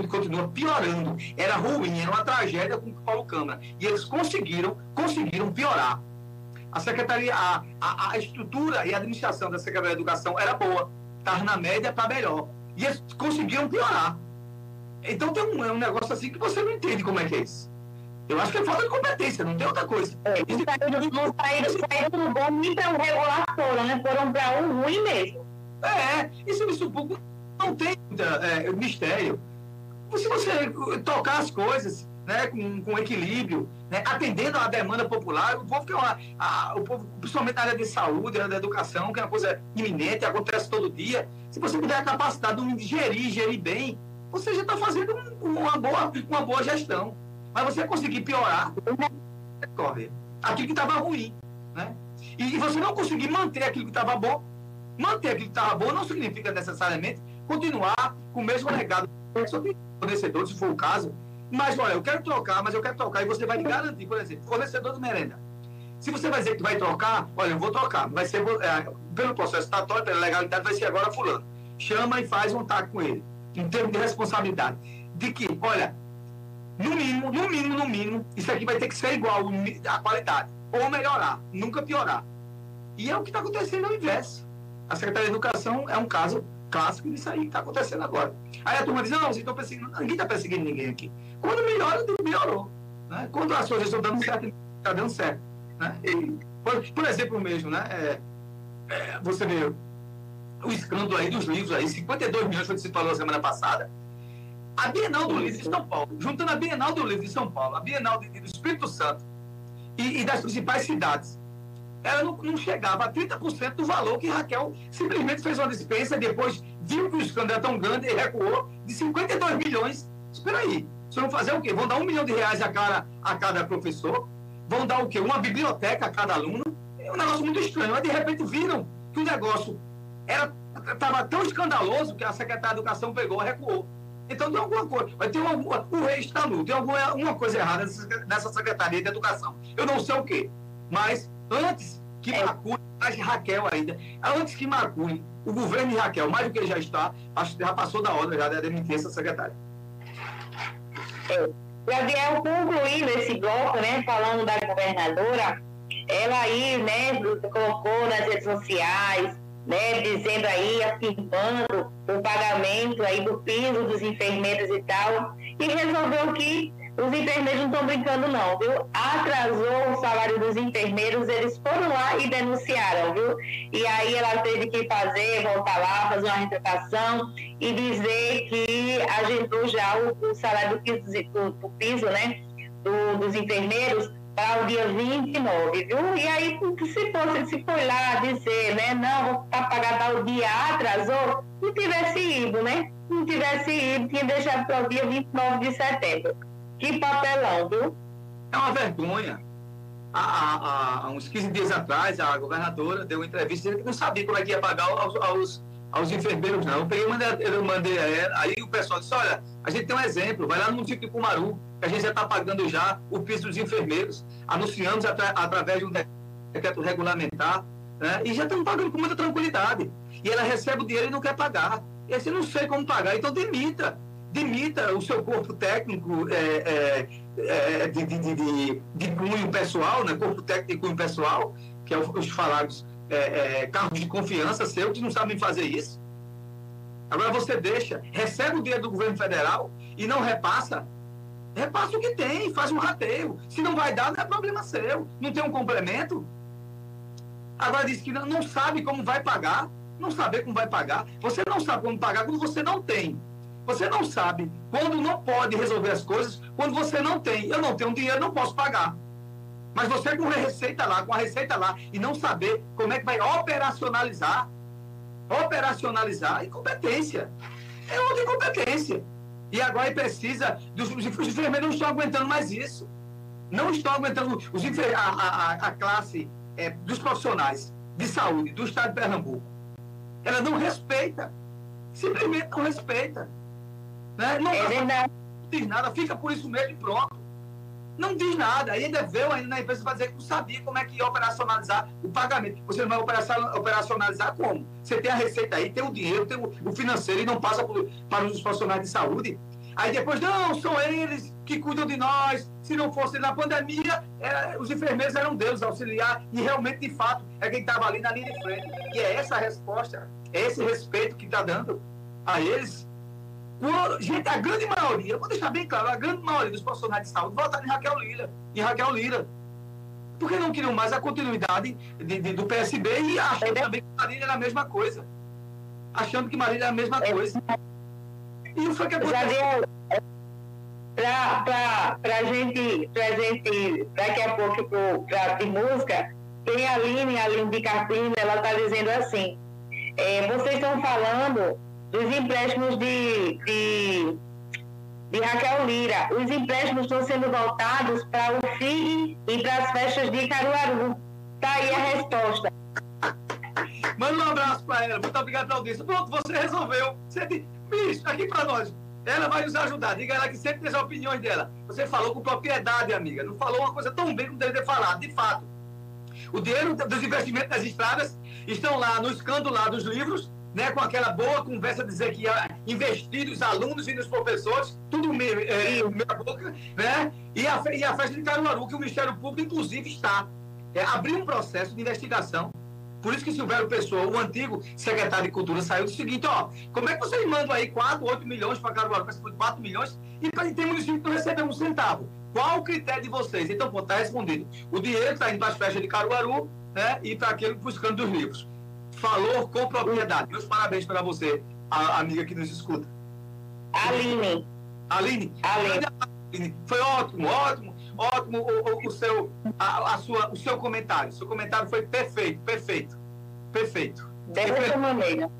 saúde continua piorando. Era ruim, era uma tragédia com o Paulo Câmara. E eles conseguiram, conseguiram piorar. A secretaria, a, a, a estrutura e a administração da Secretaria de Educação era boa. Estava na média para melhor. E eles conseguiram piorar. Então tem um, é um negócio assim que você não entende como é que é isso. Eu acho que é falta de competência, não tem outra coisa. É, não saíram, não saíram, saíram do bom nem para o né? Foram para um ruim mesmo. É, e serviço público não tem é, mistério. Se você tocar as coisas né, com, com equilíbrio, né, atendendo à demanda popular, o povo que é uma, a, o povo, principalmente na área de saúde, na área da educação, que é uma coisa iminente, acontece todo dia, se você tiver a capacidade de gerir, gerir bem, você já está fazendo uma, boa, uma boa gestão. Mas você conseguir piorar, corre. Aquilo que estava ruim. Né? E, e você não conseguir manter aquilo que estava bom, manter aquilo que estava bom não significa necessariamente continuar com o mesmo legado sobre fornecedor, se for o caso. Mas, olha, eu quero trocar, mas eu quero trocar. E você vai garantir, por exemplo, fornecedor de merenda. Se você vai dizer que vai trocar, olha, eu vou trocar. Vai ser, é, pelo processo estatório, pela legalidade, vai ser agora fulano. Chama e faz um TAC com ele. Em termos de responsabilidade. De que, olha, no mínimo, no mínimo, no mínimo, isso aqui vai ter que ser igual a qualidade. Ou melhorar, nunca piorar. E é o que está acontecendo ao inverso. A Secretaria de Educação é um caso clássico disso aí que está acontecendo agora. Aí a turma diz, não, vocês estão perseguindo. Ninguém está perseguindo ninguém aqui. Quando melhora, melhorou. Né? Quando as coisas estão dando certo, está dando certo. Né? E, por, exemplo mesmo, né? É, é, você vê o escândalo aí dos livros aí, 52 milhões foi que se falou semana passada. A Bienal do Livro de São Paulo, juntando a Bienal do Livro de São Paulo, a Bienal do Espírito Santo e, e das principais cidades, ela não, não, chegava a 30% do valor que Raquel simplesmente fez uma dispensa e depois viu que o escândalo era tão grande e recuou de 52 milhões. Espera aí, vocês vão fazer o quê? Vão dar um milhão de reais a cada, a cada professor? Vão dar o quê? Uma biblioteca a cada aluno? É um negócio muito estranho. Mas de repente viram que o negócio estava tão escandaloso que a secretária de Educação pegou e recuou. Então tem alguma coisa, vai ter uma, o rei está nu, tem alguma uma coisa errada nessa Secretaria de Educação. Eu não sei o quê, mas antes que é. macule, mais Raquel ainda, antes que macule o governo de Raquel, mais do que já está, acho que já passou da hora já de demitir essa secretária. É. Gabriel, concluindo esse bloco, né, falando da governadora, ela aí, né, colocou nas redes sociais, né, dizendo aí, afirmando o pagamento aí do piso dos enfermeiros e tal, e resolveu que os enfermeiros não estão brincando não, viu? Atrasou o salário dos enfermeiros, eles foram lá e denunciaram, viu? E aí ela teve que fazer, voltar lá, fazer uma retratação e dizer que agendou já o, o salário do piso, do, do piso né, do, dos enfermeiros para o dia 29, viu? E aí, se fosse, se foi lá dizer, né, não, vou pagar tal dia, atrasou, não tivesse ido, né? Não tivesse ido, tinha deixado para o dia 29 de setembro. Que papelão, viu? É uma vergonha. Há, há, há, uns 15 dias atrás, a governadora deu uma entrevista dizendo que não sabia como é que ia pagar aos, aos, aos enfermeiros, não. Eu peguei, mandei, eu mandei a ela, aí o pessoal disse, olha, a gente tem um exemplo, vai lá no município de Cumaru, que a gente já está pagando já o piso dos enfermeiros, anunciamos atra, através de um decreto regulamentar, né, e já estamos pagando com muita tranquilidade. E ela recebe o dinheiro e não quer pagar. E assim, não sei como pagar, então demita demita o seu corpo técnico é, é, é, de, de, de, de, cunho pessoal, né? corpo técnico cunho pessoal, que é os falados é, é, carros de confiança seu, que não sabem fazer isso. Agora você deixa, recebe o dinheiro do governo federal e não repassa. Repassa o que tem, faz um rateio. Se não vai dar, não é problema seu. Não tem um complemento. Agora diz que não, não sabe como vai pagar. Não saber como vai pagar. Você não sabe como pagar quando você não tem. Você não sabe quando não pode resolver as coisas, quando você não tem. Eu não tenho dinheiro, não posso pagar. Mas você com a receita lá, com a receita lá, e não saber como é que vai operacionalizar, operacionalizar, incompetência. É outra incompetência. E agora precisa, dos, os enfermeiros não estão aguentando mais isso. Não estão aguentando, os, a, a, a classe é, dos profissionais de saúde do estado de Pernambuco, ela não respeita. Simplesmente não respeita. Né? Não, é verdade. não diz nada, fica por isso mesmo e pronto. Não diz nada. ainda veio ainda na empresa para dizer que não sabia como é que ia operacionalizar o pagamento. Você não vai operacionalizar como? Você tem a receita aí, tem o dinheiro, tem o financeiro e não passa por, para os profissionais de saúde. Aí depois, não, são eles que cuidam de nós. Se não fosse na pandemia, era, os enfermeiros eram Deus auxiliar. E realmente, de fato, é quem estava ali na linha de frente. E é essa a resposta, é esse respeito que está dando a eles. Gente, a grande maioria, vou deixar bem claro, a grande maioria dos profissionais de saúde votaram em Raquel Lira. Em Raquel Lira. Porque não queriam mais a continuidade de, de, do PSB e achando também que Marília era a mesma coisa. Achando que Marília era a mesma coisa. E o que aconteceu? Para a gente, pra gente, daqui a pouco, para de música, tem a Aline, a Aline de Carpina, ela está dizendo assim, é, vocês estão falando dos empréstimos de, de, de, Raquel Lira. Os empréstimos estão sendo voltados para o FIG e para as festas de Caruaru. Está aí a resposta. Manda um abraço para ela. Muito obrigado pela audiência. Pronto, você resolveu. Você disse, bicho, aqui para nós. Ela vai nos ajudar. Diga ela que sempre tem as opiniões dela. Você falou com propriedade, amiga. Não falou uma coisa tão bem como deve ter falado. De fato, o dinheiro dos investimentos das estradas estão lá no escândalo lá dos livros, né, com aquela boa conversa dizer que ia investir nos alunos e nos professores, tudo meio, é, meia boca, né? E a, e a festa de Caruaru, que o Ministério Público, inclusive, está é, abriu um processo de investigação por isso que Silvério Pessoa, o antigo secretário de Cultura, saiu do seguinte, ó, como é que vocês mandam aí 4, 8 milhões para Caruaru, para 4 milhões, e ter município que não recebeu um centavo? Qual o critério de vocês? Então, pô, está respondido. O dinheiro está indo para as festas de Caruaru, né, e para aquele buscando dos livros. Falou com propriedade. Meus parabéns para você, a, amiga que nos escuta. Aline. Aline? Aline. Foi ótimo, ótimo ótimo o, o, o seu, a, a, sua, o seu comentário. O seu comentário foi perfeito, perfeito, perfeito. Dessa maneira.